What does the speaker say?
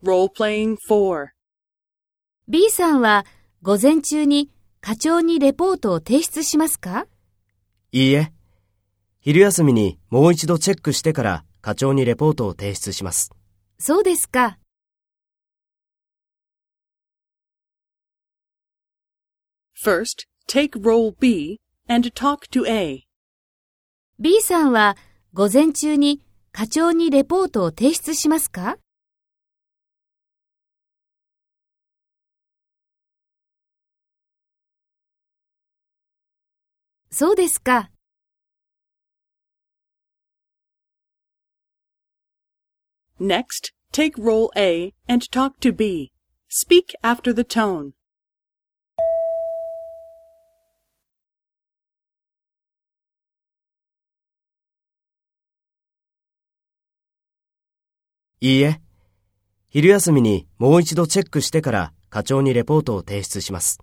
B B さんは午前中に課長にレポートを提出しますか？いいえ。昼休みにもう一度チェックしてから課長にレポートを提出します。そうですか。First, take role B and talk to A. B さんは午前中に課長にレポートを提出しますか？そうですか。Next, take role A and talk to B. Speak after the tone. いいえ。昼休みにもう一度チェックしてから課長にレポートを提出します。